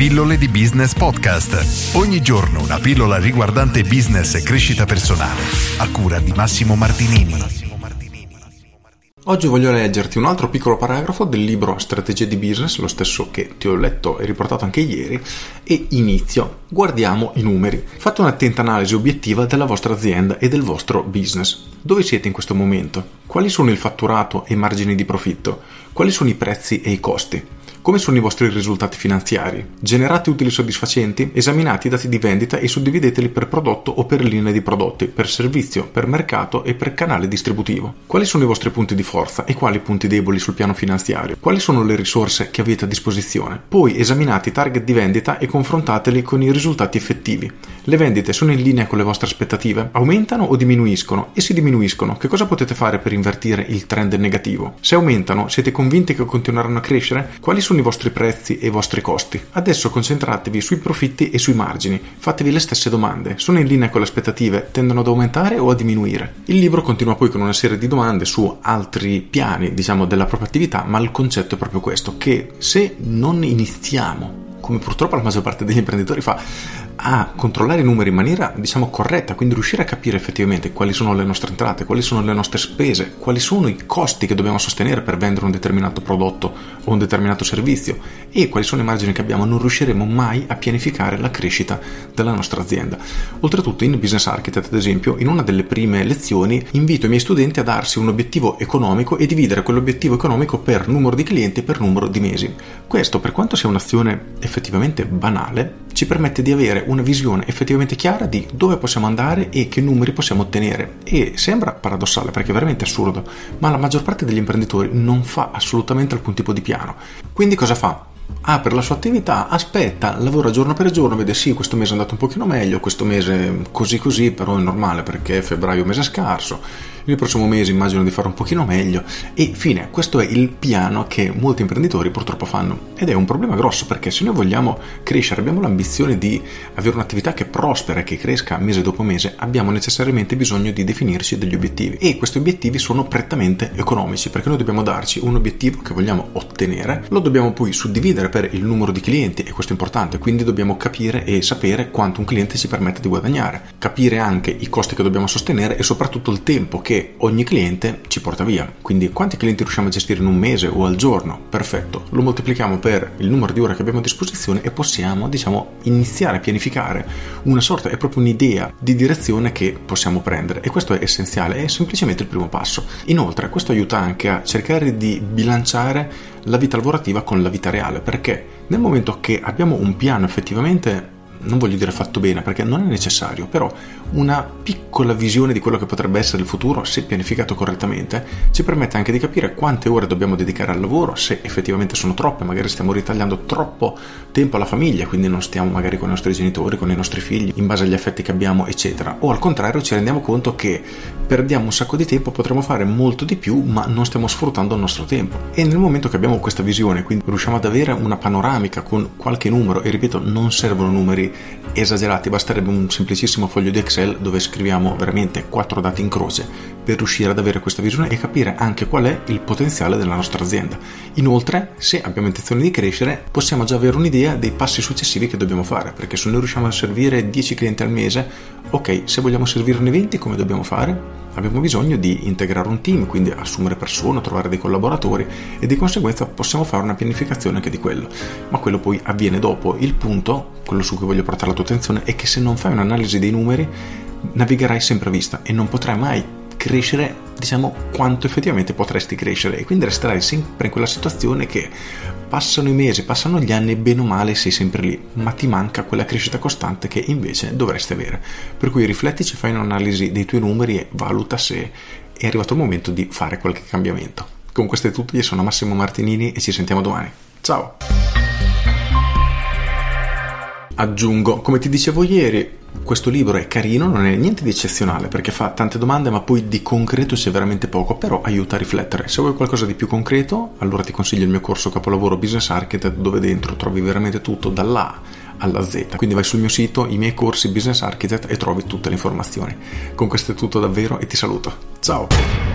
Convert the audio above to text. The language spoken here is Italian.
Pillole di Business Podcast. Ogni giorno una pillola riguardante business e crescita personale. A cura di Massimo Martinini. Oggi voglio leggerti un altro piccolo paragrafo del libro Strategie di Business, lo stesso che ti ho letto e riportato anche ieri, e inizio. Guardiamo i numeri. Fate un'attenta analisi obiettiva della vostra azienda e del vostro business. Dove siete in questo momento? Quali sono il fatturato e i margini di profitto? Quali sono i prezzi e i costi? Come sono i vostri risultati finanziari? Generate utili soddisfacenti? Esaminate i dati di vendita e suddivideteli per prodotto o per linee di prodotti, per servizio, per mercato e per canale distributivo. Quali sono i vostri punti di forza e quali punti deboli sul piano finanziario? Quali sono le risorse che avete a disposizione? Poi esaminate i target di vendita e confrontateli con i risultati effettivi. Le vendite sono in linea con le vostre aspettative? Aumentano o diminuiscono? E se diminuiscono, che cosa potete fare per invertire il trend negativo? Se aumentano, siete convinti che continueranno a crescere? Quali sono sono i vostri prezzi e i vostri costi. Adesso concentratevi sui profitti e sui margini. Fatevi le stesse domande. Sono in linea con le aspettative? Tendono ad aumentare o a diminuire? Il libro continua poi con una serie di domande su altri piani, diciamo, della propria attività, ma il concetto è proprio questo, che se non iniziamo come purtroppo la maggior parte degli imprenditori fa, a controllare i numeri in maniera diciamo corretta, quindi riuscire a capire effettivamente quali sono le nostre entrate, quali sono le nostre spese, quali sono i costi che dobbiamo sostenere per vendere un determinato prodotto o un determinato servizio e quali sono i margini che abbiamo, non riusciremo mai a pianificare la crescita della nostra azienda. Oltretutto in Business Architect, ad esempio, in una delle prime lezioni invito i miei studenti a darsi un obiettivo economico e dividere quell'obiettivo economico per numero di clienti e per numero di mesi. Questo, per quanto sia un'azione effettivamente banale, ci permette di avere una visione effettivamente chiara di dove possiamo andare e che numeri possiamo ottenere. E sembra paradossale perché è veramente assurdo, ma la maggior parte degli imprenditori non fa assolutamente alcun tipo di piano. Quindi cosa fa? apre la sua attività, aspetta, lavora giorno per giorno, vede sì, questo mese è andato un pochino meglio, questo mese così così, però è normale perché febbraio è un mese scarso il prossimo mese immagino di fare un pochino meglio. E fine, questo è il piano che molti imprenditori purtroppo fanno. Ed è un problema grosso perché se noi vogliamo crescere, abbiamo l'ambizione di avere un'attività che prospera che cresca mese dopo mese, abbiamo necessariamente bisogno di definirci degli obiettivi. E questi obiettivi sono prettamente economici perché noi dobbiamo darci un obiettivo che vogliamo ottenere, lo dobbiamo poi suddividere per il numero di clienti e questo è importante, quindi dobbiamo capire e sapere quanto un cliente ci permette di guadagnare, capire anche i costi che dobbiamo sostenere e soprattutto il tempo che che ogni cliente ci porta via. Quindi quanti clienti riusciamo a gestire in un mese o al giorno? Perfetto, lo moltiplichiamo per il numero di ore che abbiamo a disposizione e possiamo, diciamo, iniziare a pianificare una sorta, è proprio un'idea di direzione che possiamo prendere e questo è essenziale, è semplicemente il primo passo. Inoltre questo aiuta anche a cercare di bilanciare la vita lavorativa con la vita reale perché nel momento che abbiamo un piano effettivamente non voglio dire fatto bene perché non è necessario, però una piccola visione di quello che potrebbe essere il futuro, se pianificato correttamente, ci permette anche di capire quante ore dobbiamo dedicare al lavoro, se effettivamente sono troppe, magari stiamo ritagliando troppo tempo alla famiglia, quindi non stiamo magari con i nostri genitori, con i nostri figli, in base agli affetti che abbiamo, eccetera. O al contrario ci rendiamo conto che perdiamo un sacco di tempo, potremmo fare molto di più, ma non stiamo sfruttando il nostro tempo. E nel momento che abbiamo questa visione, quindi riusciamo ad avere una panoramica con qualche numero, e ripeto, non servono esagerati, basterebbe un semplicissimo foglio di Excel dove scriviamo veramente quattro dati in croce per riuscire ad avere questa visione e capire anche qual è il potenziale della nostra azienda. Inoltre, se abbiamo intenzione di crescere, possiamo già avere un'idea dei passi successivi che dobbiamo fare, perché se noi riusciamo a servire 10 clienti al mese, ok, se vogliamo servirne 20, come dobbiamo fare? Abbiamo bisogno di integrare un team, quindi assumere persone, trovare dei collaboratori e di conseguenza possiamo fare una pianificazione anche di quello. Ma quello poi avviene dopo. Il punto, quello su cui voglio portare la tua attenzione, è che se non fai un'analisi dei numeri, navigherai sempre a vista e non potrai mai crescere, diciamo, quanto effettivamente potresti crescere e quindi resterai sempre in quella situazione che passano i mesi, passano gli anni, bene o male sei sempre lì, ma ti manca quella crescita costante che invece dovresti avere. Per cui riflettici, fai un'analisi dei tuoi numeri e valuta se è arrivato il momento di fare qualche cambiamento. Con questo è tutto, io sono Massimo Martinini e ci sentiamo domani. Ciao! Aggiungo, come ti dicevo ieri, questo libro è carino, non è niente di eccezionale perché fa tante domande ma poi di concreto c'è veramente poco, però aiuta a riflettere. Se vuoi qualcosa di più concreto, allora ti consiglio il mio corso capolavoro Business Architect dove dentro trovi veramente tutto dall'A alla Z. Quindi vai sul mio sito, i miei corsi Business Architect e trovi tutte le informazioni. Con questo è tutto davvero e ti saluto. Ciao!